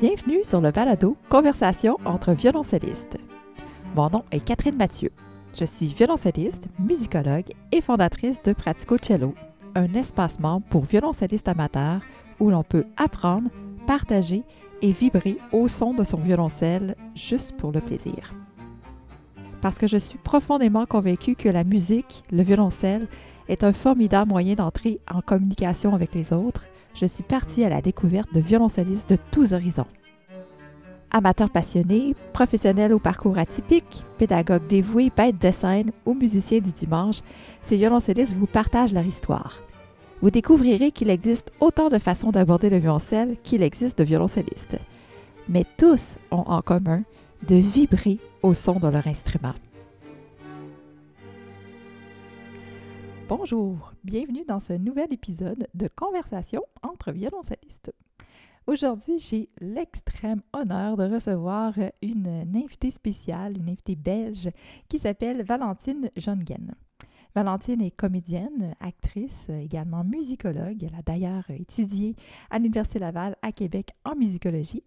Bienvenue sur le balado Conversation entre violoncellistes. Mon nom est Catherine Mathieu. Je suis violoncelliste, musicologue et fondatrice de Pratico Cello, un espace membre pour violoncellistes amateurs où l'on peut apprendre, partager et vibrer au son de son violoncelle juste pour le plaisir. Parce que je suis profondément convaincue que la musique, le violoncelle, est un formidable moyen d'entrer en communication avec les autres, je suis partie à la découverte de violoncellistes de tous horizons. Amateurs passionnés, professionnels au parcours atypique, pédagogues dévoués, bêtes de scène ou musiciens du dimanche, ces violoncellistes vous partagent leur histoire. Vous découvrirez qu'il existe autant de façons d'aborder le violoncelle qu'il existe de violoncellistes. Mais tous ont en commun de vibrer au son de leur instrument. Bonjour, bienvenue dans ce nouvel épisode de Conversation entre violoncellistes. Aujourd'hui, j'ai l'extrême honneur de recevoir une, invitée spéciale, une invitée belge qui s'appelle Valentine Jongen. Valentine est comédienne, actrice, également musicologue. Elle a d'ailleurs étudié à l'Université Laval à Québec en musicologie.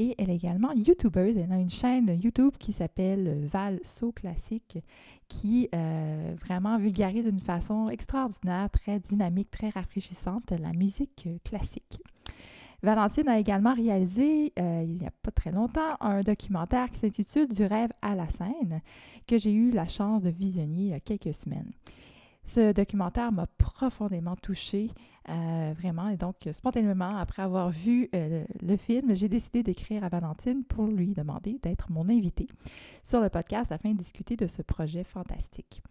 Et elle est également YouTubeuse. Elle a une chaîne YouTube qui s'appelle Val So Classique, qui euh, vraiment vulgarise d'une façon extraordinaire, très dynamique, très rafraîchissante la musique classique. Valentine a également réalisé, euh, il n'y a pas très longtemps, un documentaire qui s'intitule Du rêve à la scène, que j'ai eu la chance de visionner il y a quelques semaines. Ce documentaire m'a profondément touchée, euh, vraiment, et donc spontanément, après avoir vu euh, le, film, j'ai décidé d'écrire à Valentine pour lui demander d'être mon invité sur le podcast afin de discuter de ce projet fantastique.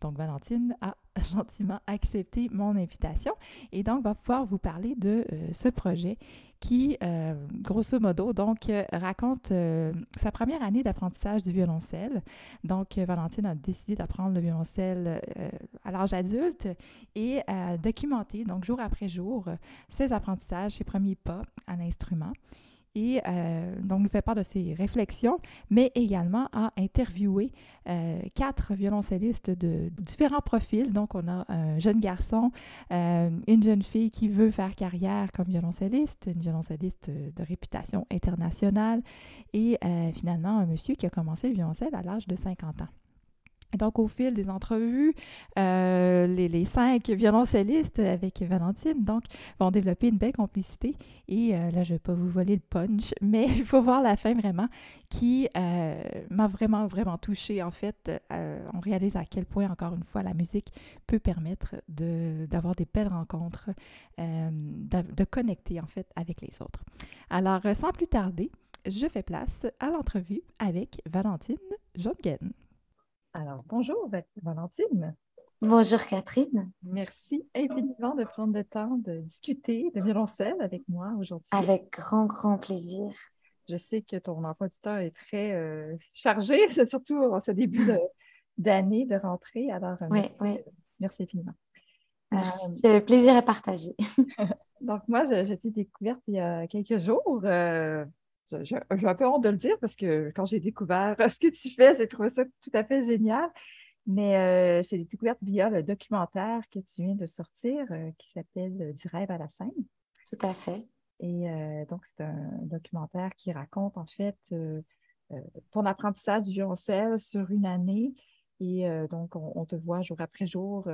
Donc, Valentine a gentiment accepté mon invitation et donc va pouvoir vous parler de euh, ce projet qui, euh, grosso modo, donc euh, raconte sa première année d'apprentissage du violoncelle. Donc, Valentine a décidé d'apprendre le violoncelle à l'âge adulte et a documenté, donc jour après jour, ses apprentissages, ses premiers pas à l'instrument et euh, donc nous fait part de ses réflexions, mais également à interviewer euh, quatre violoncellistes de différents profils. Donc on a un jeune garçon, euh, une jeune fille qui veut faire carrière comme violoncelliste, une violoncelliste de réputation internationale, et finalement un monsieur qui a commencé le violoncelle à l'âge de 50 ans. Donc, au fil des entrevues, euh, les, cinq violoncellistes avec Valentine donc, vont développer une belle complicité. Et euh, là, je ne vais pas vous voler le punch, mais il faut voir la fin vraiment qui euh, m'a vraiment, vraiment touchée. En fait, on réalise à quel point, encore une fois, la musique peut permettre d'avoir des belles rencontres, de, connecter, en fait, avec les autres. Alors, sans plus tarder, je fais place à l'entrevue avec Valentine Jongen. Alors, bonjour Valentine. Bonjour Catherine. Merci infiniment de prendre le temps de discuter de violoncelle avec moi aujourd'hui. Avec grand, grand plaisir. Je sais que ton emploi du temps est très euh, chargé, surtout en ce début d'année de, rentrée. Alors, oui, oui. merci infiniment. Merci. Euh, le plaisir est partagé. donc, moi, j'ai été découverte il y a quelques jours. Euh, j'ai un peu honte de le dire parce que quand j'ai découvert ce que tu fais, j'ai trouvé ça tout à fait génial. Mais euh, j'ai découvert via le documentaire que tu viens de sortir euh, qui s'appelle Du rêve à la scène. Tout à fait. Et euh, donc, c'est un documentaire qui raconte en fait ton apprentissage du violoncelle sur une année. Et donc, on, te voit jour après jour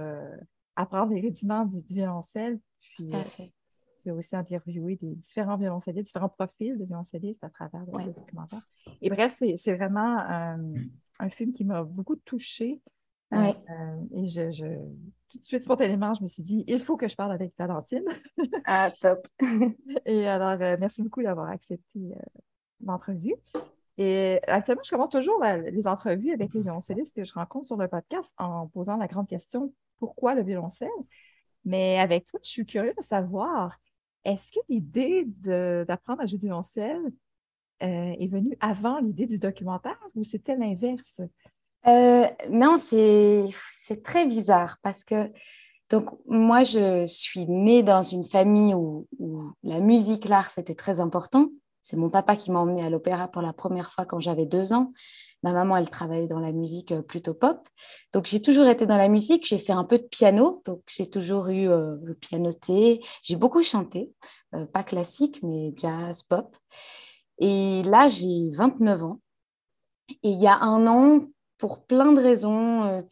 apprendre les rudiments du, du violoncelle. tout à fait tu as aussi interviewé des différents violoncellistes, différents profils de violoncellistes à travers le documentaire. Et bref, c'est vraiment un film qui m'a beaucoup touchée. Euh, euh, et je, tout de suite, spontanément, je me suis dit, il faut que je parle avec Valentine. ah, top. et alors, euh, merci beaucoup d'avoir accepté l'entrevue. Et actuellement, je commence toujours les entrevues avec les violoncellistes que je rencontre sur le podcast en posant la grande question pourquoi le violoncelle? Mais avec toi, je suis curieuse de savoir est-ce que l'idée d'apprendre à jouer du violoncelle euh, est venue avant l'idée du documentaire ou c'était l'inverse? Euh, non, c'est très bizarre parce que donc moi, je suis née dans une famille où, la musique, l'art, c'était très important. C'est mon papa qui m'a emmenée à l'opéra pour la première fois quand j'avais deux ans. Ma maman, elle travaillait dans la musique plutôt pop. Donc, j'ai toujours été dans la musique. J'ai fait un peu de piano. Donc, j'ai toujours eu le pianoté. J'ai beaucoup chanté. pas classique, mais jazz, pop. Et là, j'ai 29 ans. Et il y a un an, pour plein de raisons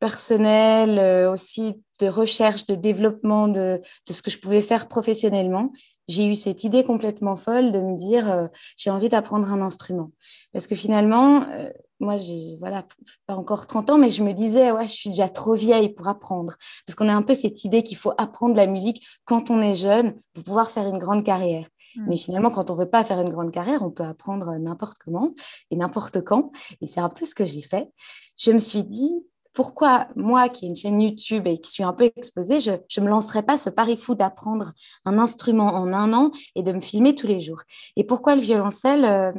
personnelles, aussi de recherche, de développement de, de, ce que je pouvais faire professionnellement, j'ai eu cette idée complètement folle de me dire euh, j'ai envie d'apprendre un instrument. Parce que finalement, euh, moi, j'ai voilà, pas encore 30 ans, mais je me disais ouais, je suis déjà trop vieille pour apprendre. Parce qu'on a un peu cette idée qu'il faut apprendre la musique quand on est jeune pour pouvoir faire une grande carrière. Mmh. Mais finalement, quand on veut pas faire une grande carrière, on peut apprendre n'importe comment et n'importe quand. Et c'est un peu ce que j'ai fait. Je me suis dit, pourquoi moi, qui ai une chaîne YouTube et qui suis un peu exposée, je ne me lancerais pas ce pari fou d'apprendre un instrument en un an et de me filmer tous les jours Et pourquoi le violoncelle euh,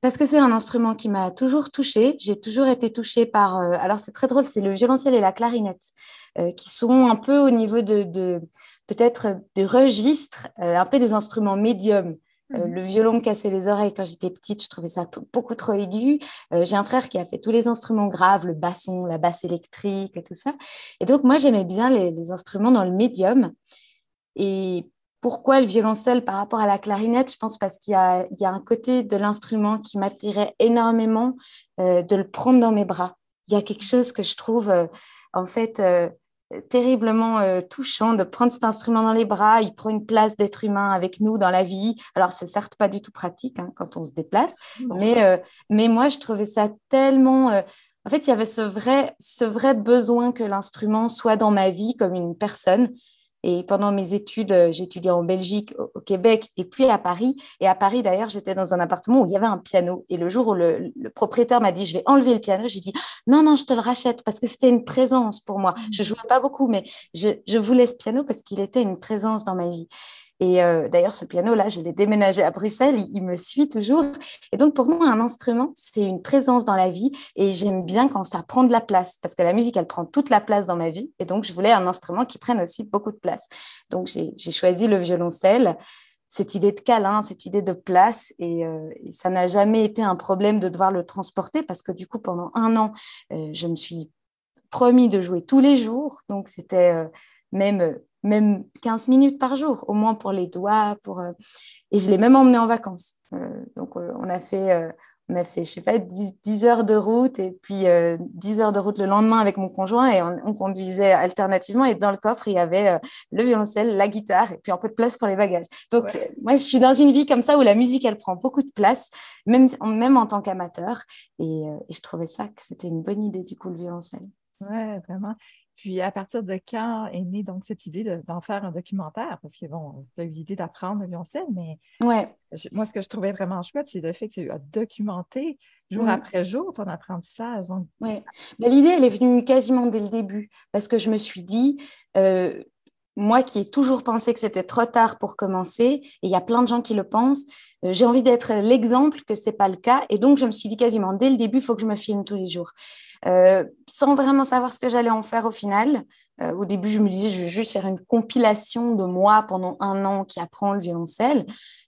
Parce que c'est un instrument qui m'a toujours touchée. J'ai toujours été touchée par... Euh, alors c'est très drôle, c'est le violoncelle et la clarinette euh, qui sont un peu au niveau de, de peut-être des registres, un peu des instruments médiums. Euh, mhm. le violon me cassait les oreilles quand j'étais petite, je trouvais ça beaucoup trop aigu. Euh, j'ai un frère qui a fait tous les instruments graves, le basson, la basse électrique et tout ça. Et donc, moi, j'aimais bien les, instruments dans le médium. Et pourquoi le violoncelle par rapport à la clarinette? Je pense parce qu'il y, a, un côté de l'instrument qui m'attirait énormément euh, de le prendre dans mes bras. Il y a quelque chose que je trouve, en fait, terriblement euh, touchant de prendre cet instrument dans les bras. Il prend une place d'être humain avec nous dans la vie. Alors, c'est certes pas du tout pratique hein, quand on se déplace, mais, euh, mais moi, je trouvais ça tellement... Euh, en fait, il y avait ce vrai, ce vrai besoin que l'instrument soit dans ma vie comme une personne et pendant mes études, euh, j'étudiais en Belgique, au, Québec et puis à Paris. Et à Paris, d'ailleurs, j'étais dans un appartement où il y avait un piano. Et le jour où le, propriétaire m'a dit, je vais enlever le piano, j'ai dit, non, non, je te le rachète parce que c'était une présence pour moi. Je mmh. jouais pas beaucoup, mais je, je voulais ce piano parce qu'il était une présence dans ma vie. Et euh, d'ailleurs, ce piano-là, je l'ai déménagé à Bruxelles, il, me suit toujours. Et donc, pour moi, un instrument, c'est une présence dans la vie. Et j'aime bien quand ça prend de la place, parce que la musique, elle prend toute la place dans ma vie. Et donc, je voulais un instrument qui prenne aussi beaucoup de place. Donc, j'ai choisi le violoncelle cette idée de câlin, cette idée de place. Et, euh, ça n'a jamais été un problème de devoir le transporter parce que du coup, pendant un an, euh, je me suis promis de jouer tous les jours. Donc, c'était même même 15 minutes par jour, au moins pour les doigts. Pour, euh, Et je l'ai même emmené en vacances. Euh, donc, euh, on a fait, on a fait, je sais pas, 10, heures de route et puis 10 heures de route le lendemain avec mon conjoint et on, conduisait alternativement. Et dans le coffre, il y avait le violoncelle, la guitare et puis un peu de place pour les bagages. Donc, moi, je suis dans une vie comme ça où la musique, elle prend beaucoup de place, même, même en tant qu'amateur. Et, et je trouvais ça que c'était une bonne idée, du coup, le violoncelle. Ouais, vraiment. Puis, à partir de quand est née donc cette idée d'en faire un documentaire? Parce que, bon, tu as eu l'idée d'apprendre le violoncelle, mais ouais. moi, ce que je trouvais vraiment chouette, c'est le fait que tu as documenté jour après jour ton apprentissage. Oui, l'idée, elle est venue quasiment dès le début, parce que je me suis dit, euh, moi qui ai toujours pensé que c'était trop tard pour commencer, et il y a plein de gens qui le pensent, j'ai envie d'être l'exemple que ce n'est pas le cas. Et donc, je me suis dit quasiment dès le début, il faut que je me filme tous les jours. Euh, sans vraiment savoir ce que j'allais en faire au final. Euh, au début, je me disais, je vais juste faire une compilation de moi pendant un an qui apprend le violoncelle.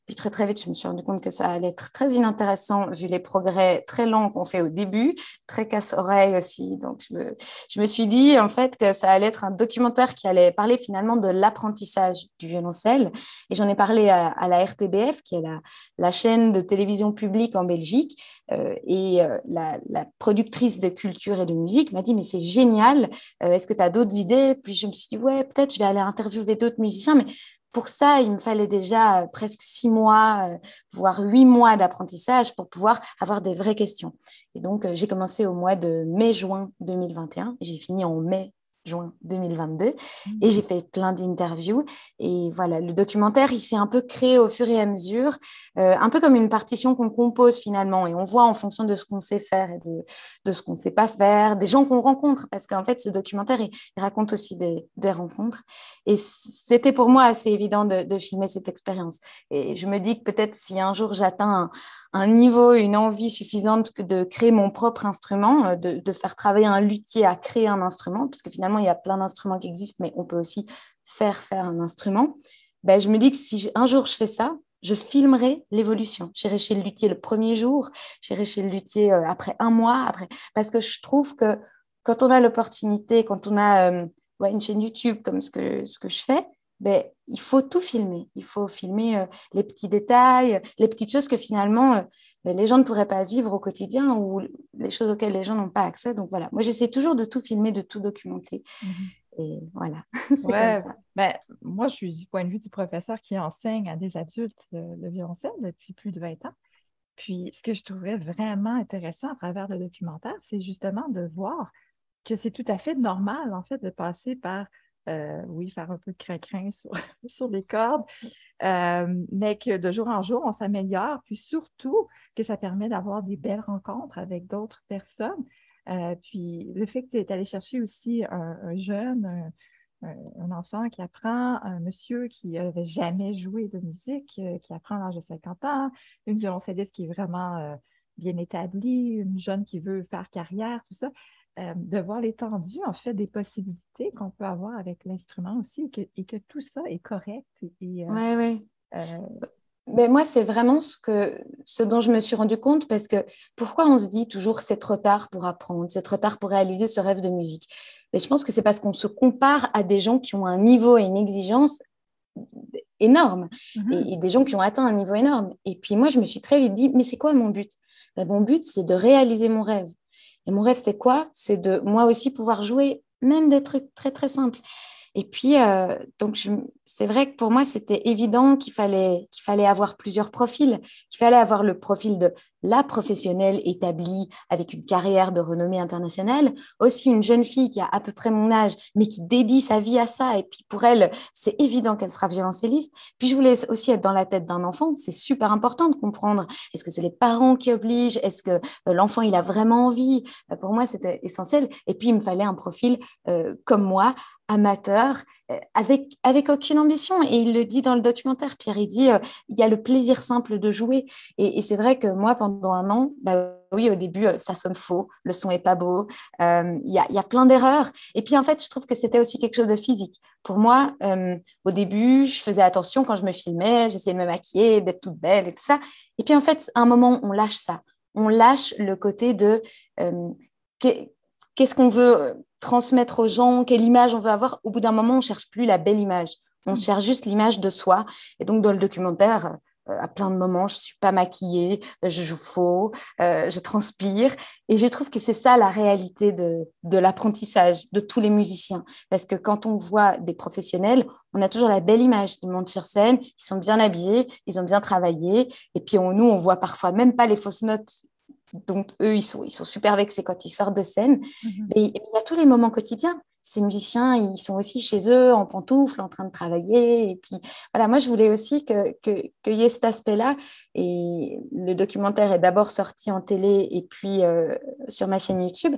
Puis très très vite, je me suis rendu compte que ça allait être très inintéressant vu les progrès très lents qu'on fait au début, très casse-oreille aussi. Donc je me, je me suis dit en fait que ça allait être un documentaire qui allait parler finalement de l'apprentissage du violoncelle. Et j'en ai parlé à, la RTBF, qui est la, la, chaîne de télévision publique en Belgique. Euh, et euh, la, productrice de culture et de musique m'a dit mais c'est génial, euh, est-ce que tu as d'autres idées? Puis je me suis dit ouais peut-être je vais aller interviewer d'autres musiciens, mais pour ça, il me fallait déjà presque six mois, voire huit mois d'apprentissage pour pouvoir avoir des vraies questions. Et donc, j'ai commencé au mois de mai-juin 2021. J'ai fini en mai juin 2022 et mmh. j'ai fait plein d'interviews. Et voilà le documentaire il s'est un peu créé au fur et à mesure euh, un peu comme une partition qu'on compose finalement. Et on voit en fonction de ce qu'on sait faire et de, de ce qu'on ne sait pas faire des gens qu'on rencontre. Parce qu'en fait ce documentaire il, raconte aussi des, des, rencontres. Et c'était pour moi assez évident de, de filmer cette expérience. Et je me dis que peut-être si un jour j'atteins un, un niveau, une envie suffisante de créer mon propre instrument, euh, de, faire travailler un luthier à créer un instrument, parce que finalement, il y a plein d'instruments qui existent, mais on peut aussi faire faire un instrument. Ben, je me dis que si un jour je fais ça, je filmerai l'évolution. J'irai chez le luthier le premier jour, j'irai chez le luthier euh, après un mois, après, parce que je trouve que quand on a l'opportunité, quand on a euh, une chaîne YouTube comme ce que, ce que je fais, ben, il faut tout filmer. Il faut filmer euh, les petits détails, les petites choses que finalement les gens ne pourraient pas vivre au quotidien ou les choses auxquelles les gens n'ont pas accès. Donc voilà, moi j'essaie toujours de tout filmer, de tout documenter. Mmh et voilà, c'est comme ça. Ben, moi, je suis du point de vue du professeur qui enseigne à des adultes le, violoncelle depuis plus de 20 ans. Puis, ce que je trouvais vraiment intéressant à travers le documentaire, c'est justement de voir que c'est tout à fait normal, en fait, de passer par, euh, oui, faire un peu de crin-crin sur, sur les cordes, euh, mais que de jour en jour, on s'améliore, puis surtout que ça permet d'avoir des belles rencontres avec d'autres personnes. Euh, puis le fait que tu es allé chercher aussi un, jeune, un, enfant qui apprend, un monsieur qui n'avait jamais joué de musique, qui apprend à l'âge de 50 ans, une violoncelliste qui est vraiment bien établie, une jeune qui veut faire carrière, tout ça, de voir l'étendue, en fait, des possibilités qu'on peut avoir avec l'instrument aussi et que, tout ça est correct. Oui, oui. Mais moi, c'est vraiment ce, que, ce dont je me suis rendu compte parce que pourquoi on se dit toujours c'est trop tard pour apprendre, c'est trop tard pour réaliser ce rêve de musique? Mais je pense que c'est parce qu'on se compare à des gens qui ont un niveau et une exigence énorme mhm. et, des gens qui ont atteint un niveau énorme. Et puis moi, je me suis très vite dit, mais c'est quoi mon but? Ben, Mon but, c'est de réaliser mon rêve. Et mon rêve, c'est quoi? C'est de moi aussi pouvoir jouer même des trucs très, très simples. Et puis, euh, donc, c'est vrai que pour moi, c'était évident qu'il fallait, qu'il fallait avoir plusieurs profils, qu'il fallait avoir le profil de la professionnelle établie avec une carrière de renommée internationale, aussi une jeune fille qui a à peu près mon âge, mais qui dédie sa vie à ça. Et puis, pour elle, c'est évident qu'elle sera violoncelliste. Puis, je voulais aussi être dans la tête d'un enfant. C'est super important de comprendre. Est-ce que c'est les parents qui obligent Est-ce que euh, l'enfant, il a vraiment envie? Euh, Pour moi, c'était essentiel. Et puis, il me fallait un profil comme moi, amateur, euh, avec, avec aucune ambition. Et il le dit dans le documentaire, Pierre, il dit, euh, il y a le plaisir simple de jouer. Et, c'est vrai que moi, pendant un an, bah, oui, au début, euh, ça sonne faux, le son est pas beau, il y, a, y, a, plein d'erreurs. Et puis, en fait, je trouve que c'était aussi quelque chose de physique. Pour moi, au début, je faisais attention quand je me filmais, j'essayais de me maquiller, d'être toute belle et tout ça. Et puis, en fait, à un moment, on lâche ça. On lâche le côté de qu'est-ce qu'on veut transmettre aux gens, quelle image on veut avoir. Au bout d'un moment, on cherche plus la belle image. On mm. cherche juste l'image de soi. Et donc, dans le documentaire, euh, à plein de moments, je suis pas maquillée, euh, je joue faux, euh, je transpire. Et je trouve que c'est ça la réalité de, de l'apprentissage de tous les musiciens. Parce que quand on voit des professionnels, on a toujours la belle image. Ils montent sur scène, ils sont bien habillés, ils ont bien travaillé. Et puis on, nous, on voit parfois même pas les fausses notes donc, eux, ils sont, ils sont super vexés quand ils sortent de scène. Mhm. Mais il y a tous les moments quotidiens. Ces musiciens, ils sont aussi chez eux, en pantoufles, en train de travailler. Et puis, voilà, moi, je voulais aussi qu'il que, que y ait cet aspect-là. Et le documentaire est d'abord sorti en télé et puis euh, sur ma chaîne YouTube.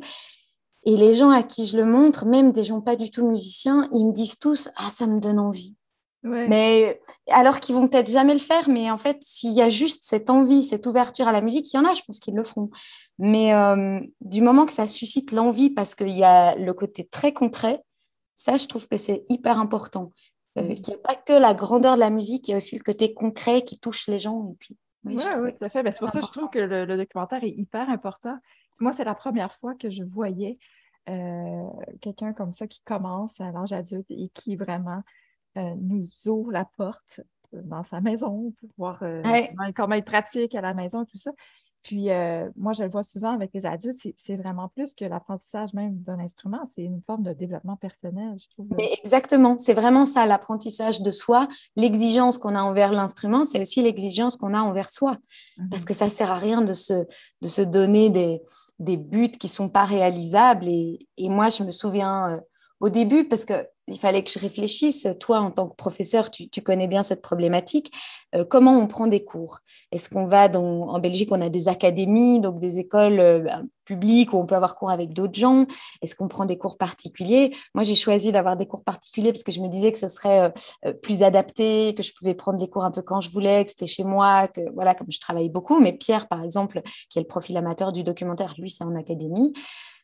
Et les gens à qui je le montre, même des gens pas du tout musiciens, ils me disent tous Ah, ça me donne envie. Mais alors qu'ils vont peut-être jamais le faire, mais en fait, s'il y a juste cette envie, cette ouverture à la musique, il y en a, je pense qu'ils le feront. Mais euh, du moment que ça suscite l'envie, parce qu'il y a le côté très concret, ça, je trouve que c'est hyper important. Euh, mm. il n'y a pas que la grandeur de la musique, il y a aussi le côté concret qui touche les gens. Et puis, oui, oui, tout à fait. Ben, c'est pour ça que je trouve que le, documentaire est hyper important. Moi, c'est la première fois que je voyais euh, quelqu'un comme ça qui commence à l'âge adulte et qui vraiment nous ouvre la porte euh, dans sa maison pour voir euh, comment il pratique à la maison, tout ça. Puis moi, je le vois souvent avec les adultes, c'est vraiment plus que l'apprentissage même d'un instrument, c'est une forme de développement personnel, je trouve. exactement, c'est vraiment ça, l'apprentissage de soi. L'exigence qu'on a envers l'instrument, c'est aussi l'exigence qu'on a envers soi. Parce mhm. que ça ne sert à rien de se, de se donner des, des buts qui ne sont pas réalisables. Et, et, moi, je me souviens au début, parce que il fallait que je réfléchisse. Toi, en tant que professeur, tu, connais bien cette problématique. Euh, comment on prend des cours? Est-ce qu'on va dans, en Belgique, on a des académies, donc des écoles euh, publiques où on peut avoir cours avec d'autres gens? Est-ce qu'on prend des cours particuliers? Moi, j'ai choisi d'avoir des cours particuliers parce que je me disais que ce serait euh, plus adapté, que je pouvais prendre des cours un peu quand je voulais, que c'était chez moi, que voilà, comme je travaille beaucoup. Mais Pierre, par exemple, qui est le profil amateur du documentaire, lui, c'est en académie.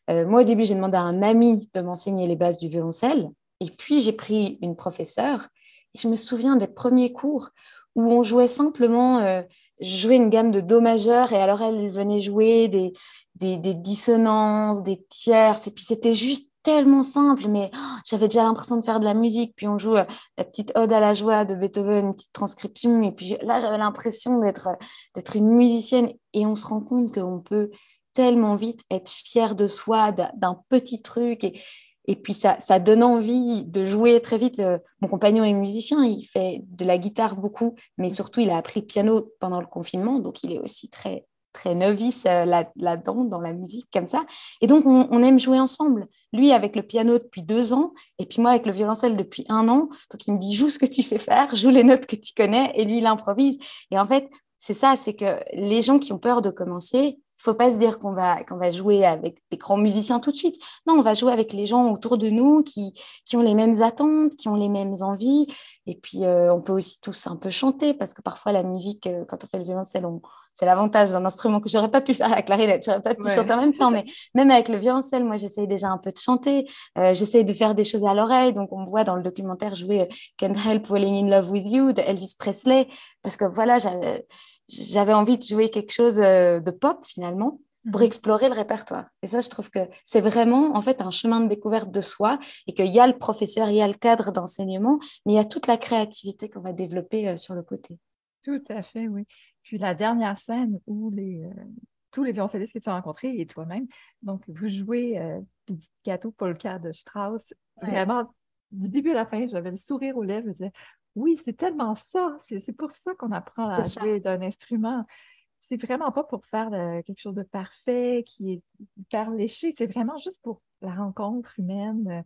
Moi, au début, j'ai demandé à un ami de m'enseigner les bases du violoncelle. Et puis, j'ai pris une professeure. Et je me souviens des premiers cours où on jouait simplement, euh, je jouais une gamme de Do majeur et alors elle venait jouer des, des, dissonances, des tierces, et puis c'était juste tellement simple, mais oh, j'avais déjà l'impression de faire de la musique. Puis on joue euh, la petite Ode à la joie de Beethoven, une petite transcription. Et puis là, j'avais l'impression d'être, d'être une musicienne. Et on se rend compte qu'on peut tellement vite être fier de soi, d'un petit truc. Et, et puis ça, ça donne envie de jouer très vite. Euh, mon compagnon est musicien, il fait de la guitare beaucoup, mais surtout il a appris le piano pendant le confinement, donc il est aussi très très novice euh, là-dedans, dans la musique, comme ça. Et donc, on, aime jouer ensemble. Lui avec le piano depuis deux ans, et puis moi avec le violoncelle depuis un an. Donc, il me dit, joue ce que tu sais faire, joue les notes que tu connais, et lui, il improvise. Et en fait, c'est ça, c'est que les gens qui ont peur de commencer, il faut pas se dire qu'on va, qu'on va jouer avec des grands musiciens tout de suite. Non, on va jouer avec les gens autour de nous qui, qui ont les mêmes attentes, qui ont les mêmes envies. Et puis, euh, on peut aussi tous un peu chanter parce que parfois, la musique, euh, quand on fait le violoncelle, c'est l'avantage d'un instrument que j'aurais pas pu faire à la clarinette, j'aurais pas pu chanter en même temps. Mais même avec le violoncelle, moi, j'essaye déjà un peu de chanter. Euh, j'essaye de faire des choses à l'oreille. Donc, on me voit dans le documentaire jouer Can't Help Falling in Love with You de Elvis Presley parce que voilà, j'avais j'avais envie de jouer quelque chose euh, de pop finalement pour mhm. explorer le répertoire. Et ça, je trouve que c'est vraiment en fait un chemin de découverte de soi et qu'il y a le professeur, il y a le cadre d'enseignement, mais il y a toute la créativité qu'on va développer euh, sur le côté. Tout à fait, oui. Puis la dernière scène où les, euh, tous les violoncellistes qui se sont rencontrés et toi-même, donc vous jouez euh, Gâteau Polka de Strauss, vraiment du début à la fin, j'avais le sourire aux lèvres, je disais oui, c'est tellement ça. C'est pour ça qu'on apprend à jouer d'un instrument. C'est vraiment pas pour faire quelque chose de parfait, qui est hyper léché. C'est vraiment juste pour la rencontre humaine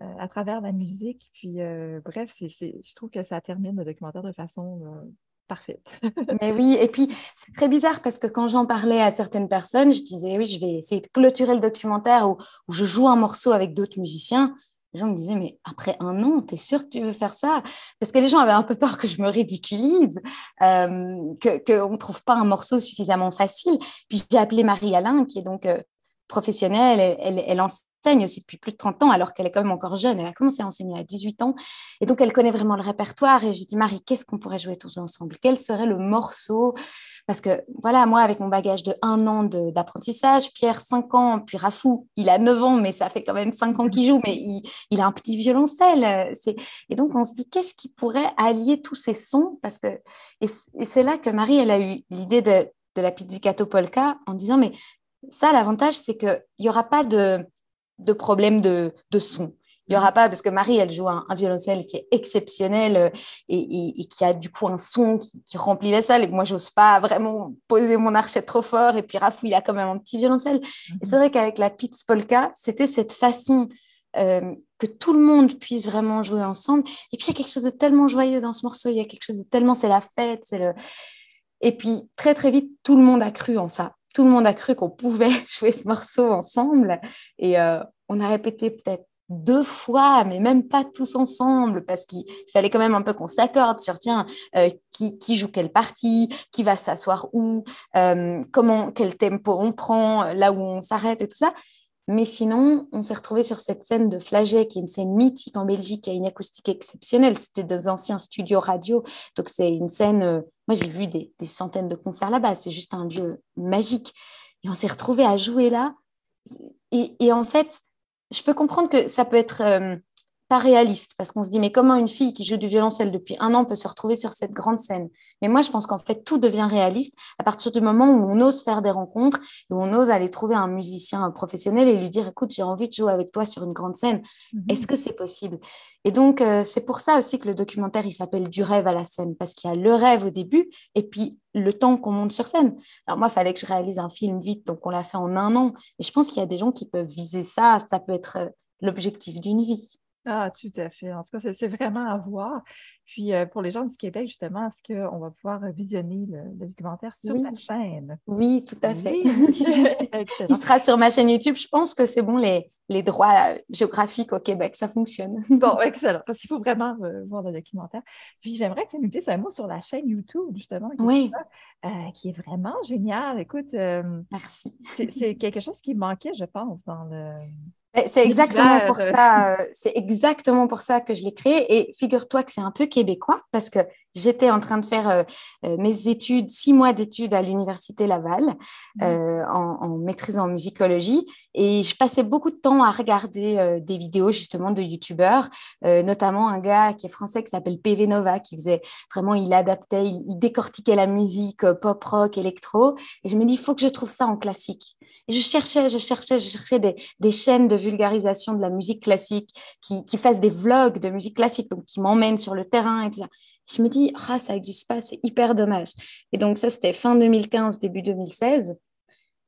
euh, à travers la musique. Puis, euh, bref, je trouve que ça termine le documentaire de façon euh, parfaite. Mais oui, et puis c'est très bizarre parce que quand j'en parlais à certaines personnes, je disais oui, je vais essayer de clôturer le documentaire où je joue un morceau avec d'autres musiciens. Les gens me disaient, mais après un an, tu es sûr que tu veux faire ça? Parce que les gens avaient un peu peur que je me ridiculise, euh, qu'on ne trouve pas un morceau suffisamment facile. Puis j'ai appelé Marie-Alain, qui est donc euh, professionnelle, elle, elle, enseigne aussi depuis plus de 30 ans, alors qu'elle est quand même encore jeune. Elle a commencé à enseigner à 18 ans. Et donc, elle connaît vraiment le répertoire. Et j'ai dit, Marie, qu'est-ce qu'on pourrait jouer tous ensemble? Quel serait le morceau parce que voilà, moi, avec mon bagage de un an d'apprentissage, Pierre, cinq ans, puis Rafou, il a neuf ans, mais ça fait quand même cinq ans qu'il joue, mais il, a un petit violoncelle. Et donc, on se dit, qu'est-ce qui pourrait allier tous ces sons? Parce que, et c'est là que Marie, elle a eu l'idée de, la pizzicato polka en disant, mais ça, l'avantage, c'est qu'il n'y aura pas de, de problème de, de son. Il n'y aura pas, parce que Marie, elle joue un, violoncelle qui est exceptionnel euh, et, qui a du coup un son qui, remplit la salle. Et moi, j'ose pas vraiment poser mon archet trop fort. Et puis Rafou, il a quand même un petit violoncelle. Et c'est mhm. vrai qu'avec la Pitts Polka, c'était cette façon euh, que tout le monde puisse vraiment jouer ensemble. Et puis, il y a quelque chose de tellement joyeux dans ce morceau. Il y a quelque chose de tellement, c'est la fête. c'est le... Et puis, très, très vite, tout le monde a cru en ça. Tout le monde a cru qu'on pouvait jouer ce morceau ensemble. Et euh, on a répété peut-être deux fois, mais même pas tous ensemble, parce qu'il fallait quand même un peu qu'on s'accorde sur tiens, euh, qui, qui, joue quelle partie, qui va s'asseoir où, euh, comment, quel tempo on prend, là où on s'arrête et tout ça. Mais sinon, on s'est retrouvé sur cette scène de Flaget, qui est une scène mythique en Belgique, qui a une acoustique exceptionnelle. C'était des anciens studios radio. Donc, c'est une scène. Euh, moi, j'ai vu des, des, centaines de concerts là-bas. C'est juste un lieu magique. Et on s'est retrouvé à jouer là. Et, et en fait, je peux comprendre que ça peut être euh, pas réaliste parce qu'on se dit mais comment une fille qui joue du violoncelle depuis un an peut se retrouver sur cette grande scène? Mais moi je pense qu'en fait tout devient réaliste à partir du moment où on ose faire des rencontres et où on ose aller trouver un musicien professionnel et lui dire écoute j'ai envie de jouer avec toi sur une grande scène. Mhm. Est-ce que c'est possible? Et donc euh, c'est pour ça aussi que le documentaire il s'appelle du rêve à la scène parce qu'il y a le rêve au début et puis le temps qu'on monte sur scène. Alors moi, il fallait que je réalise un film vite, donc on l'a fait en un an. Et je pense qu'il y a des gens qui peuvent viser ça. Ça peut être euh, l'objectif d'une vie. Ah, tout à fait. En tout cas, c'est vraiment à voir. Puis, euh, pour les gens du Québec, justement, est-ce qu'on va pouvoir visionner le, documentaire sur ta chaîne? Oui, tout à fait. Il sera sur ma chaîne YouTube. Je pense que c'est bon, les, les droits euh, géographiques au Québec, ça fonctionne. bon, excellent, parce qu'il faut vraiment euh, voir le documentaire. Puis, j'aimerais que tu nous dises un mot sur la chaîne YouTube, justement, qui, oui. est, qui est vraiment génial. Écoute, merci. C'est quelque chose qui manquait, je pense, dans le c'est exactement pour ça. Euh, c'est exactement pour ça que je l'ai créé. Et figure-toi que c'est un peu québécois parce que j'étais en train de faire euh, euh, mes études, six mois d'études à l'université Laval mmh. euh, en, maîtrise en musicologie. Et je passais beaucoup de temps à regarder des vidéos justement de youtubeurs, notamment un gars qui est français qui s'appelle PV Nova, qui faisait vraiment, il adaptait, il, décortiquait la musique pop, rock, électro. Et je me dis, il faut que je trouve ça en classique. Et je cherchais, je cherchais, je cherchais des, des chaînes de vulgarisation de la musique classique qui, qui fassent des vlogs de musique classique, donc qui m'emmènent sur le terrain, etc je me dis, ah, ça n'existe pas, c'est hyper dommage. Et donc, ça, c'était fin 2015, début 2016.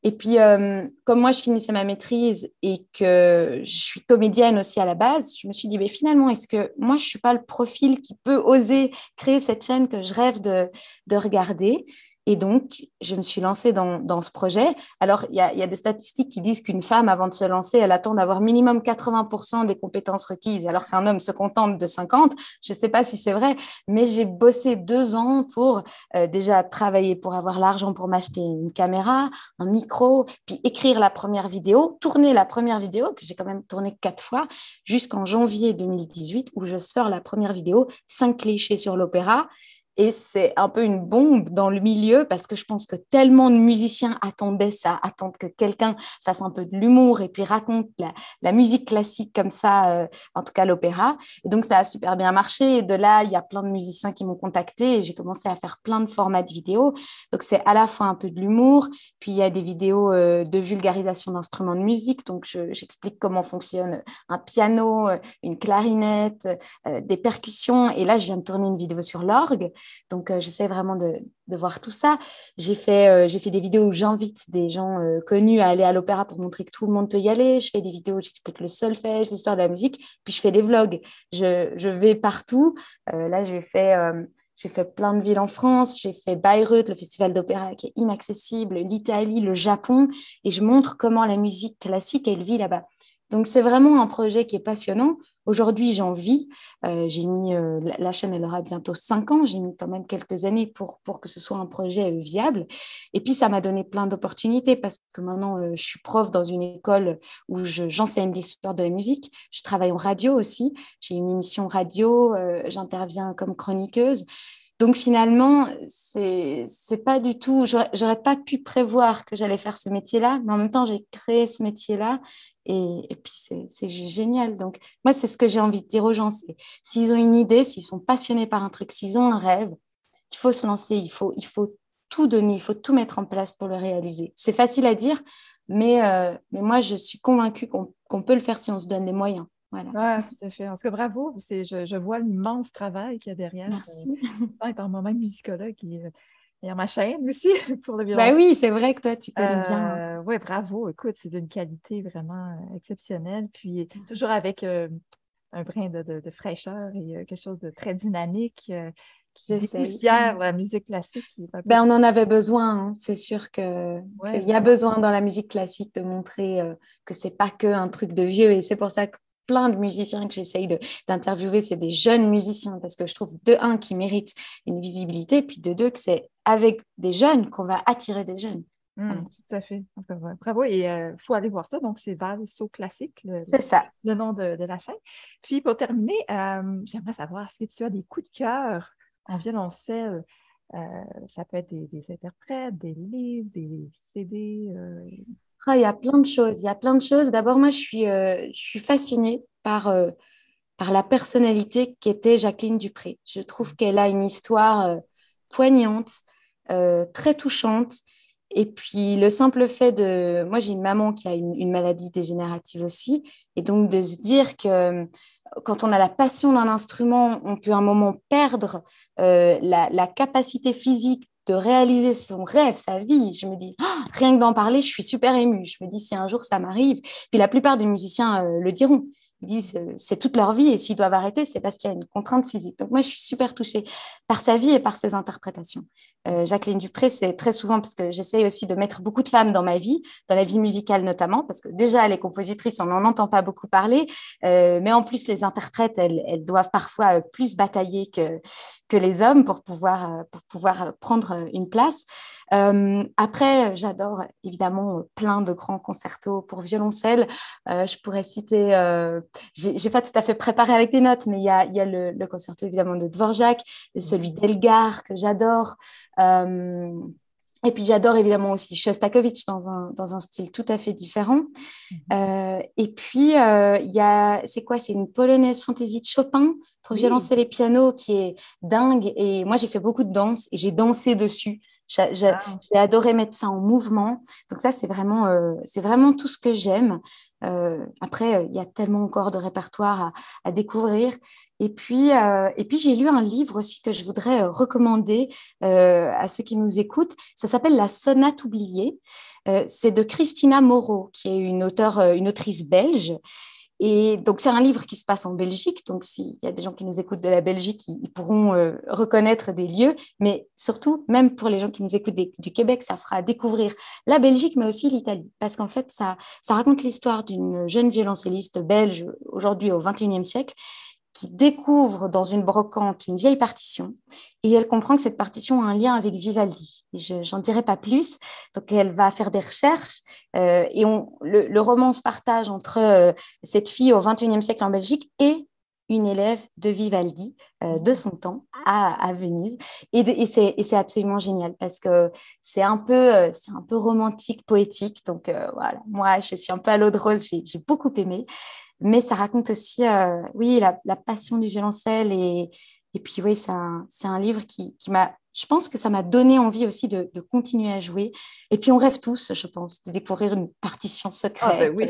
Et puis, euh, comme moi, je finissais ma maîtrise et que je suis comédienne aussi à la base, je me suis dit, mais finalement, est-ce que moi, je ne suis pas le profil qui peut oser créer cette chaîne que je rêve de, de regarder? Et donc, je me suis lancée dans, ce projet. Alors, il y, a, des statistiques qui disent qu'une femme, avant de se lancer, elle attend d'avoir minimum 80% des compétences requises, alors qu'un homme se contente de 50. Je ne sais pas si c'est vrai, mais j'ai bossé deux ans pour euh, déjà travailler pour avoir l'argent pour m'acheter une caméra, un micro, puis écrire la première vidéo, tourner la première vidéo, que j'ai quand même tourné quatre fois, jusqu'en janvier 2018, où je sors la première vidéo, cinq clichés sur l'opéra. Et c'est un peu une bombe dans le milieu parce que je pense que tellement de musiciens attendaient ça, attendent que quelqu'un fasse un peu de l'humour et puis raconte la, musique classique comme ça, euh, en tout cas l'opéra. Et donc ça a super bien marché. Et de là, il y a plein de musiciens qui m'ont contacté et j'ai commencé à faire plein de formats de vidéos. Donc c'est à la fois un peu de l'humour, puis il y a des vidéos euh, de vulgarisation d'instruments de musique. Donc j'explique comment fonctionne un piano, euh, une clarinette, des percussions. Et là, je viens de tourner une vidéo sur l'orgue. Donc, euh, j'essaie vraiment de, voir tout ça. J'ai fait, euh, fait des vidéos où j'invite des gens euh, connus à aller à l'opéra pour montrer que tout le monde peut y aller. Je fais des vidéos où j'explique le solfège, l'histoire de la musique. Puis, je fais des vlogs. Je, vais partout. là, j'ai fait... J'ai fait plein de villes en France, j'ai fait Bayreuth, le festival d'opéra qui est inaccessible, l'Italie, le Japon, et je montre comment la musique classique, elle vit là-bas. Donc, c'est vraiment un projet qui est passionnant. Aujourd'hui, j'en vis. Euh, j'ai mis, euh, la, chaîne, elle aura bientôt cinq ans. J'ai mis quand même quelques années pour, pour que ce soit un projet euh, viable. Et puis, ça m'a donné plein d'opportunités parce que maintenant, je suis prof dans une école où j'enseigne l'histoire de la musique. Je travaille en radio aussi. J'ai une émission radio. J'interviens comme chroniqueuse. Donc finalement, c'est pas du tout. J'aurais pas pu prévoir que j'allais faire ce métier-là, mais en même temps, j'ai créé ce métier-là et, et puis c'est génial. Donc moi, c'est ce que j'ai envie de dire aux gens. S'ils ont une idée, s'ils sont passionnés par un truc, s'ils ont un rêve, il faut se lancer. Il faut il faut tout donner, il faut tout mettre en place pour le réaliser. C'est facile à dire, mais euh, mais moi, je suis convaincue qu'on peut le faire si on se donne les moyens. Voilà. tout à fait. En tout cas, bravo. Je, je vois l'immense travail qu'il y a derrière. Merci. Euh, étant moi-même musicologue et, et ma chaîne aussi pour le violon. Ben oui, c'est vrai que toi, tu connais bien. Euh, oui, bravo. Écoute, c'est d'une qualité vraiment euh, exceptionnelle. Puis toujours avec un brin de, de, fraîcheur et quelque chose de très dynamique qui poussière la musique classique. Ben, on en avait besoin. Hein. C'est sûr qu'il y a besoin dans la musique classique de montrer que c'est pas que un truc de vieux. Et c'est pour ça que plein de musiciens que j'essaye d'interviewer, c'est des jeunes musiciens, parce que je trouve, de un, qui méritent une visibilité, puis de deux, que c'est avec des jeunes qu'on va attirer des jeunes. Mmh, tout à fait. Bravo. Et il euh, faut aller voir ça. Donc, c'est Val So Classique, le, ça. le nom de, la chaîne. Puis, pour terminer, euh, j'aimerais savoir, est-ce que tu as des coups de cœur en violoncelle? Euh, ça peut être des, des, interprètes, des livres, des CD, ah, il y a plein de choses. Il y a plein de choses. D'abord, moi, je suis, euh, fascinée par, euh, par la personnalité qu'était Jacqueline Dupré. Je trouve qu'elle a une histoire euh, poignante, très touchante. Et puis, le simple fait de... Moi, j'ai une maman qui a une, maladie dégénérative aussi. Et donc, de se dire que quand on a la passion d'un instrument, on peut à un moment perdre la, capacité physique de réaliser son rêve, sa vie. Je me dis, oh, rien que d'en parler, je suis super émue. Je me dis, si un jour ça m'arrive, puis la plupart des musiciens euh, le diront. Ils disent euh, c'est toute leur vie et s'ils doivent arrêter, c'est parce qu'il y a une contrainte physique. Donc moi, je suis super touchée par sa vie et par ses interprétations. Euh, Jacqueline Dupré, c'est très souvent parce que j'essaye aussi de mettre beaucoup de femmes dans ma vie, dans la vie musicale notamment, parce que déjà les compositrices, on n'en entend pas beaucoup parler, euh, mais en plus les interprètes, elles, elles doivent parfois plus batailler que, que les hommes pour pouvoir, pour pouvoir prendre une place. Après, j'adore évidemment plein de grands concertos pour violoncelle. je pourrais citer, j'ai pas tout à fait préparé avec des notes, mais il y a, y a le, le, concerto évidemment de Dvorak, celui d'Elgar que j'adore. Et puis j'adore évidemment aussi Shostakovich dans un, dans un style tout à fait différent. Mhm. Euh, et puis euh, il y a, c'est quoi? C'est une polonaise fantaisie de Chopin pour violoncelle et piano qui est dingue. Et moi j'ai fait beaucoup de danse et j'ai dansé dessus. J'ai adoré mettre ça en mouvement. Donc ça c'est vraiment, euh, c'est vraiment tout ce que j'aime. après il y a tellement encore de répertoire à, à découvrir. Et puis, euh, et puis j'ai lu un livre aussi que je voudrais euh, recommander euh, à ceux qui nous écoutent. Ça s'appelle La sonate oubliée. c'est de Christina Moreau, qui est une auteure, une autrice belge. Et donc, c'est un livre qui se passe en Belgique. Donc, s'il y a des gens qui nous écoutent de la Belgique, ils, pourront reconnaître des lieux. Mais surtout, même pour les gens qui nous écoutent du Québec, ça fera découvrir la Belgique, mais aussi l'Italie. Parce qu'en fait, ça, ça raconte l'histoire d'une jeune violoncelliste belge aujourd'hui au XXIe siècle qui découvre dans une brocante une vieille partition et elle comprend que cette partition a un lien avec Vivaldi. Je n'en dirai pas plus. Donc elle va faire des recherches euh, et le, roman se partage entre euh, cette fille au XXIe siècle en Belgique et une élève de Vivaldi euh, de son temps à, Venise. Et, et c'est absolument génial parce que c'est un peu romantique, poétique. Donc voilà, moi, je suis un peu à l'eau de rose, j'ai beaucoup aimé mais ça raconte aussi, euh, oui, la, passion du violoncelle et, et puis oui, c'est un, un, livre qui, qui m'a je pense que ça m'a donné envie aussi de, continuer à jouer. Et puis on rêve tous, je pense, de découvrir une partition secrète ah, ben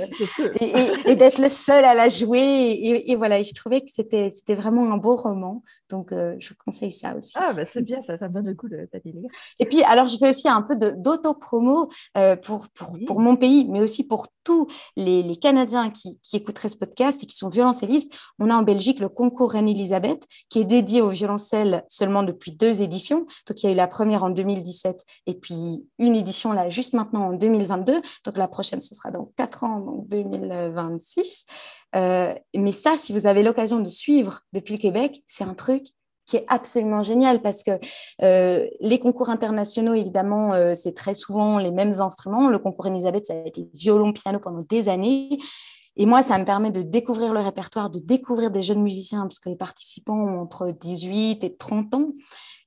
et, d'être le seul à la jouer. Et, voilà, je trouvais que c'était vraiment un beau roman. Donc euh, je conseille ça aussi. Ah ben c'est bien, ça, ça me donne le coup de lire. Et puis alors je fais aussi un peu d'auto-promo euh, pour, pour, pour, mon pays, mais aussi pour tous les, les Canadiens qui, qui, écouteraient ce podcast et qui sont violoncellistes. On a en Belgique le concours Reine-Elisabeth qui est dédié au violoncelle seulement depuis deux éditions. Donc, il y a eu la première en 2017 et puis une édition là juste maintenant en 2022. Donc, la prochaine, ce sera dans quatre ans, donc 2026. Euh, mais ça, si vous avez l'occasion de suivre depuis le Québec, c'est un truc qui est absolument génial parce que euh, les concours internationaux, évidemment, euh, c'est très souvent les mêmes instruments. Le concours Elisabeth, ça a été violon, piano pendant des années. Et moi, ça me permet de découvrir le répertoire, de découvrir des jeunes musiciens, parce que les participants ont entre 18 et 30 ans.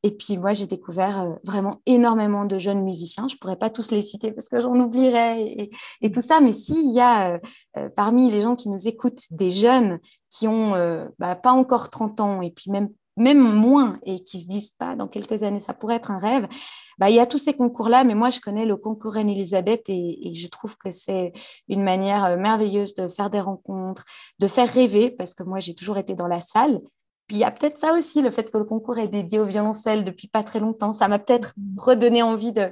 Et puis moi, j'ai découvert euh, vraiment énormément de jeunes musiciens. Je ne pourrais pas tous les citer parce que j'en oublierais et, tout ça. Mais s'il y a euh, euh, parmi les gens qui nous écoutent des jeunes qui ont bah, pas encore 30 ans et puis même, moins et qui se disent pas dans quelques années, ça pourrait être un rêve, bah, il y a tous ces concours-là. Mais moi, je connais le concours Reine-Elisabeth et, et, je trouve que c'est une manière merveilleuse de faire des rencontres, de faire rêver parce que moi, j'ai toujours été dans la salle puis il y a peut-être ça aussi, le fait que le concours est dédié au violoncelle depuis pas très longtemps. Ça m'a peut-être redonné envie de,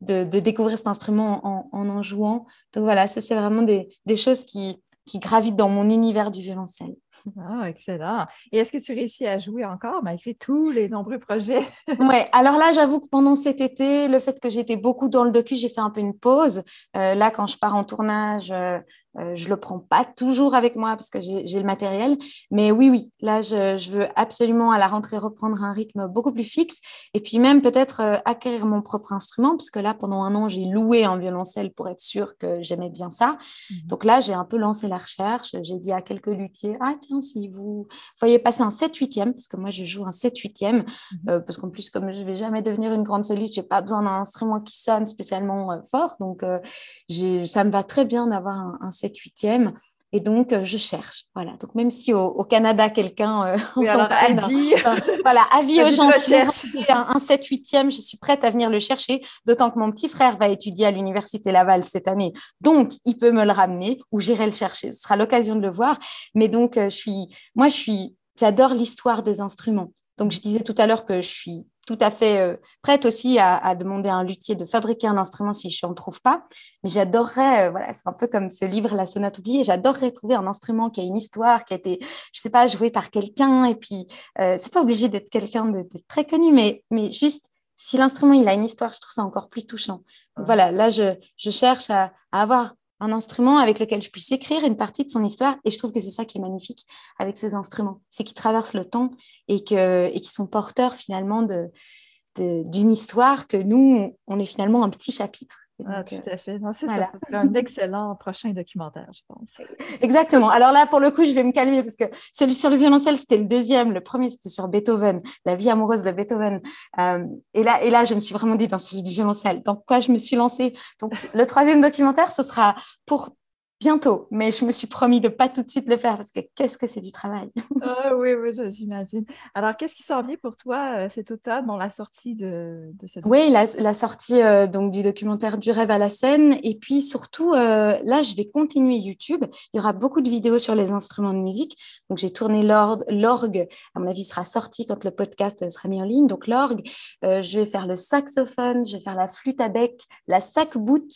de, découvrir cet instrument en en, en jouant. Donc voilà, ça, c'est vraiment des, des choses qui, qui gravitent dans mon univers du violoncelle. Ah, excellent. Et est-ce que tu réussis à jouer encore malgré tous les nombreux projets? oui, alors là, j'avoue que pendant cet été, le fait que j'étais beaucoup dans le docu, j'ai fait un peu une pause. Euh, là, quand je pars en tournage, euh, euh, je ne le prends pas toujours avec moi parce que j'ai le matériel. Mais oui, oui, là, je, veux absolument à la rentrée reprendre un rythme beaucoup plus fixe et puis même peut-être euh, acquérir mon propre instrument parce que là, pendant un an, j'ai loué un violoncelle pour être sûre que j'aimais bien ça. Mhm. Donc là, j'ai un peu lancé la recherche. J'ai dit à quelques luthiers, ah tiens, si vous voyez passer un 7-8e, parce que moi, je joue un 7-8e, mhm. euh, parce qu'en plus, comme je ne vais jamais devenir une grande soliste, je n'ai pas besoin d'un instrument qui sonne spécialement fort. Donc, ça me va très bien d'avoir un, un 7 huitième. Et donc, euh, je cherche. Voilà. Donc, même si au, Canada, quelqu'un. Euh, voilà, avis. voilà, avis aux gens, un, un 7 8e, je suis prête à venir le chercher. D'autant que mon petit frère va étudier à l'Université Laval cette année. Donc, il peut me le ramener ou j'irai le chercher. Ce sera l'occasion de le voir. Mais donc, euh, je suis. Moi, je suis. J'adore l'histoire des instruments. Donc, je disais tout à l'heure que je suis tout à fait euh, prête aussi à, demander à un luthier de fabriquer un instrument si je n'en trouve pas. Mais j'adorerais, euh, voilà, c'est un peu comme ce livre, La sonate oubliée, j'adorerais trouver un instrument qui a une histoire, qui a été, je sais pas, joué par quelqu'un. Et puis, euh, c'est pas obligé d'être quelqu'un de, très connu, mais, mais juste, si l'instrument, il a une histoire, je trouve ça encore plus touchant. voilà, là, je, je cherche à, à avoir un instrument avec lequel je puisse écrire une partie de son histoire. Et je trouve que c'est ça qui est magnifique avec ces instruments. C'est qu'ils traversent le temps et et sont porteurs finalement d'une histoire que nous, on est finalement un petit chapitre. Ah, tout à fait. c'est ça, un excellent prochain documentaire, je pense. Exactement. Alors là, pour le coup, je vais me calmer parce que celui sur le violoncelle, c'était le deuxième. Le premier, c'était sur Beethoven, la vie amoureuse de Beethoven. Euh, et, là, et là, je me suis vraiment dit dans celui du violoncelle, dans quoi je me suis lancée? Donc, le troisième documentaire, ce sera pour bientôt, mais je me suis promis de pas tout de suite le faire parce que qu'est-ce que c'est du travail? Ah oui, oui, j'imagine. Alors, qu'est-ce qui s'en vient pour toi euh, cet automne dans la sortie de, de ce Oui, la, la sortie euh, donc du documentaire Du rêve à la scène. Et puis surtout, euh, là, je vais continuer YouTube. Il y aura beaucoup de vidéos sur les instruments de musique. Donc, j'ai tourné l'orgue. À mon avis, sera sorti quand le podcast sera mis en ligne. Donc, l'orgue, je vais faire le saxophone, je vais faire la flûte à bec, la sac boot.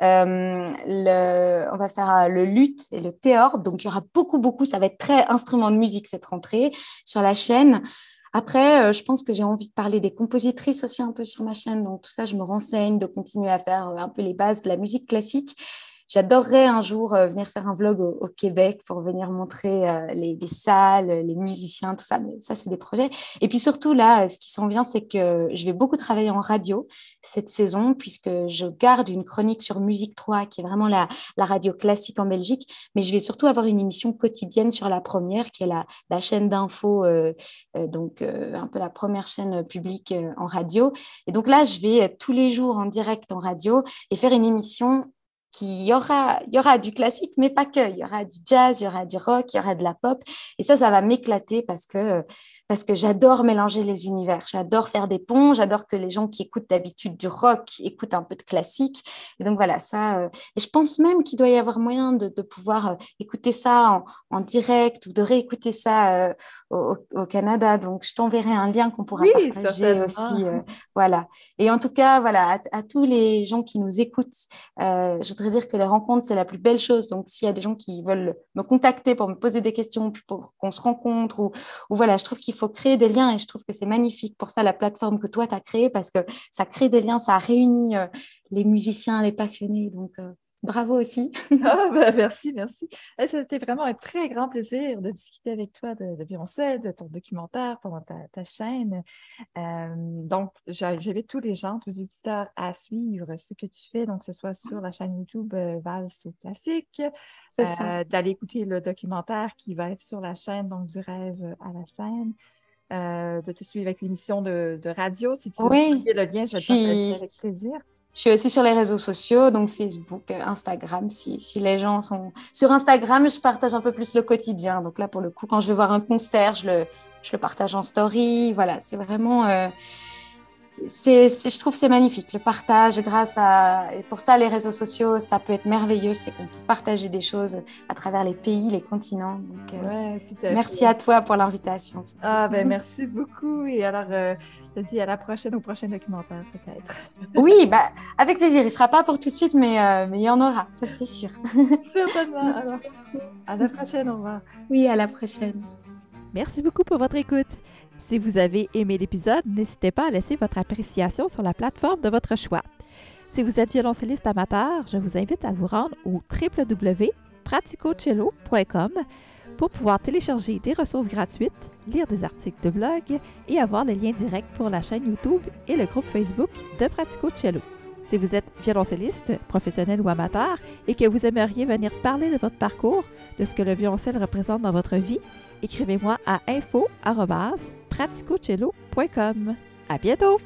le... On va faire le luth et le théor. Donc, il y aura beaucoup, beaucoup. Ça va être très instrument de musique cette rentrée sur la chaîne. Après, euh, je pense que j'ai envie de parler des compositrices aussi un peu sur ma chaîne. Donc, tout ça, je me renseigne, de continuer à faire euh, un peu les bases de la musique classique. J'adorerais un jour euh, venir faire un vlog au, Québec pour venir montrer euh, les, salles, les musiciens, tout ça. Mais ça, c'est des projets. Et puis surtout, là, ce qui s'en vient, c'est que je vais beaucoup travailler en radio cette saison, puisque je garde une chronique sur Musique 3, qui est vraiment la, radio classique en Belgique. Mais je vais surtout avoir une émission quotidienne sur la première, qui est la, la chaîne d'info, euh, donc un peu la première chaîne publique en radio. Et donc là, je vais tous les jours en direct en radio et faire une émission qu'il y aura, y aura du classique, mais pas que. Il y aura du jazz, il y aura du rock, il y aura de la pop. Et ça, ça va m'éclater parce que parce que j'adore mélanger les univers. J'adore faire des ponts. J'adore que les gens qui écoutent d'habitude du rock écoutent un peu de classique. Et donc voilà, ça. Euh, et je pense même qu'il doit y avoir moyen de, de pouvoir euh, écouter ça en, en, direct ou de réécouter ça euh, au, au, Canada. Donc je t'enverrai un lien qu'on pourra partager aussi. voilà. Et en tout cas, voilà, à, tous les gens qui nous écoutent, je voudrais dire que les rencontres, c'est la plus belle chose. Donc s'il y a des gens qui veulent me contacter pour me poser des questions, pour qu'on se rencontre, ou, ou voilà, je trouve qu'il faut créer des liens et je trouve que c'est magnifique pour ça la plateforme que toi tu as créée parce que ça crée des liens, ça réunit euh, les musiciens, les passionnés. Donc euh, bravo aussi. ah, ben, merci, merci. Eh, c'était vraiment un très grand plaisir de discuter avec toi de, de Beyoncé, de ton documentaire pendant ta, chaîne. Euh, donc, j'invite tous les gens, tous les auditeurs à suivre ce que tu fais, donc que ce soit sur la chaîne YouTube Valse au Classique, d'aller écouter le documentaire qui va être sur la chaîne donc du rêve à la scène. Euh, de te suivre avec l'émission de, radio. Si tu oui, veux le lien, je vais te avec plaisir. Je suis aussi sur les réseaux sociaux, donc Facebook, euh, Instagram. Si, si, les gens sont sur Instagram, je partage un peu plus le quotidien. Donc là, pour le coup, quand je vais voir un concert, je le, je le partage en story. Voilà, c'est vraiment. Euh, c'est, je trouve c'est magnifique. Le partage grâce à et pour ça les réseaux sociaux ça peut être merveilleux. C'est qu'on peut partager des choses à travers les pays les continents. Donc euh, merci à toi pour l'invitation. Ah ben merci beaucoup. Et alors euh, je te dis à la prochaine au prochain documentaire peut-être. Oui bah avec plaisir. Il sera pas pour tout de suite mais euh, mais il y en aura ça c'est sûr. Certainement. Alors à la prochaine au revoir. Oui à la prochaine. Merci beaucoup pour votre écoute si vous avez aimé l'épisode, n'hésitez pas à laisser votre appréciation sur la plateforme de votre choix. Si vous êtes violoncelliste amateur, je vous invite à vous rendre au www.praticocello.com pour pouvoir télécharger des ressources gratuites, lire des articles de blog et avoir les liens directs pour la chaîne YouTube et le groupe Facebook de Pratico Cello. Si vous êtes violoncelliste, professionnel ou amateur et que vous aimeriez venir parler de votre parcours, de ce que le violoncelle représente dans votre vie, écrivez-moi à info praticocello.com. À bientôt!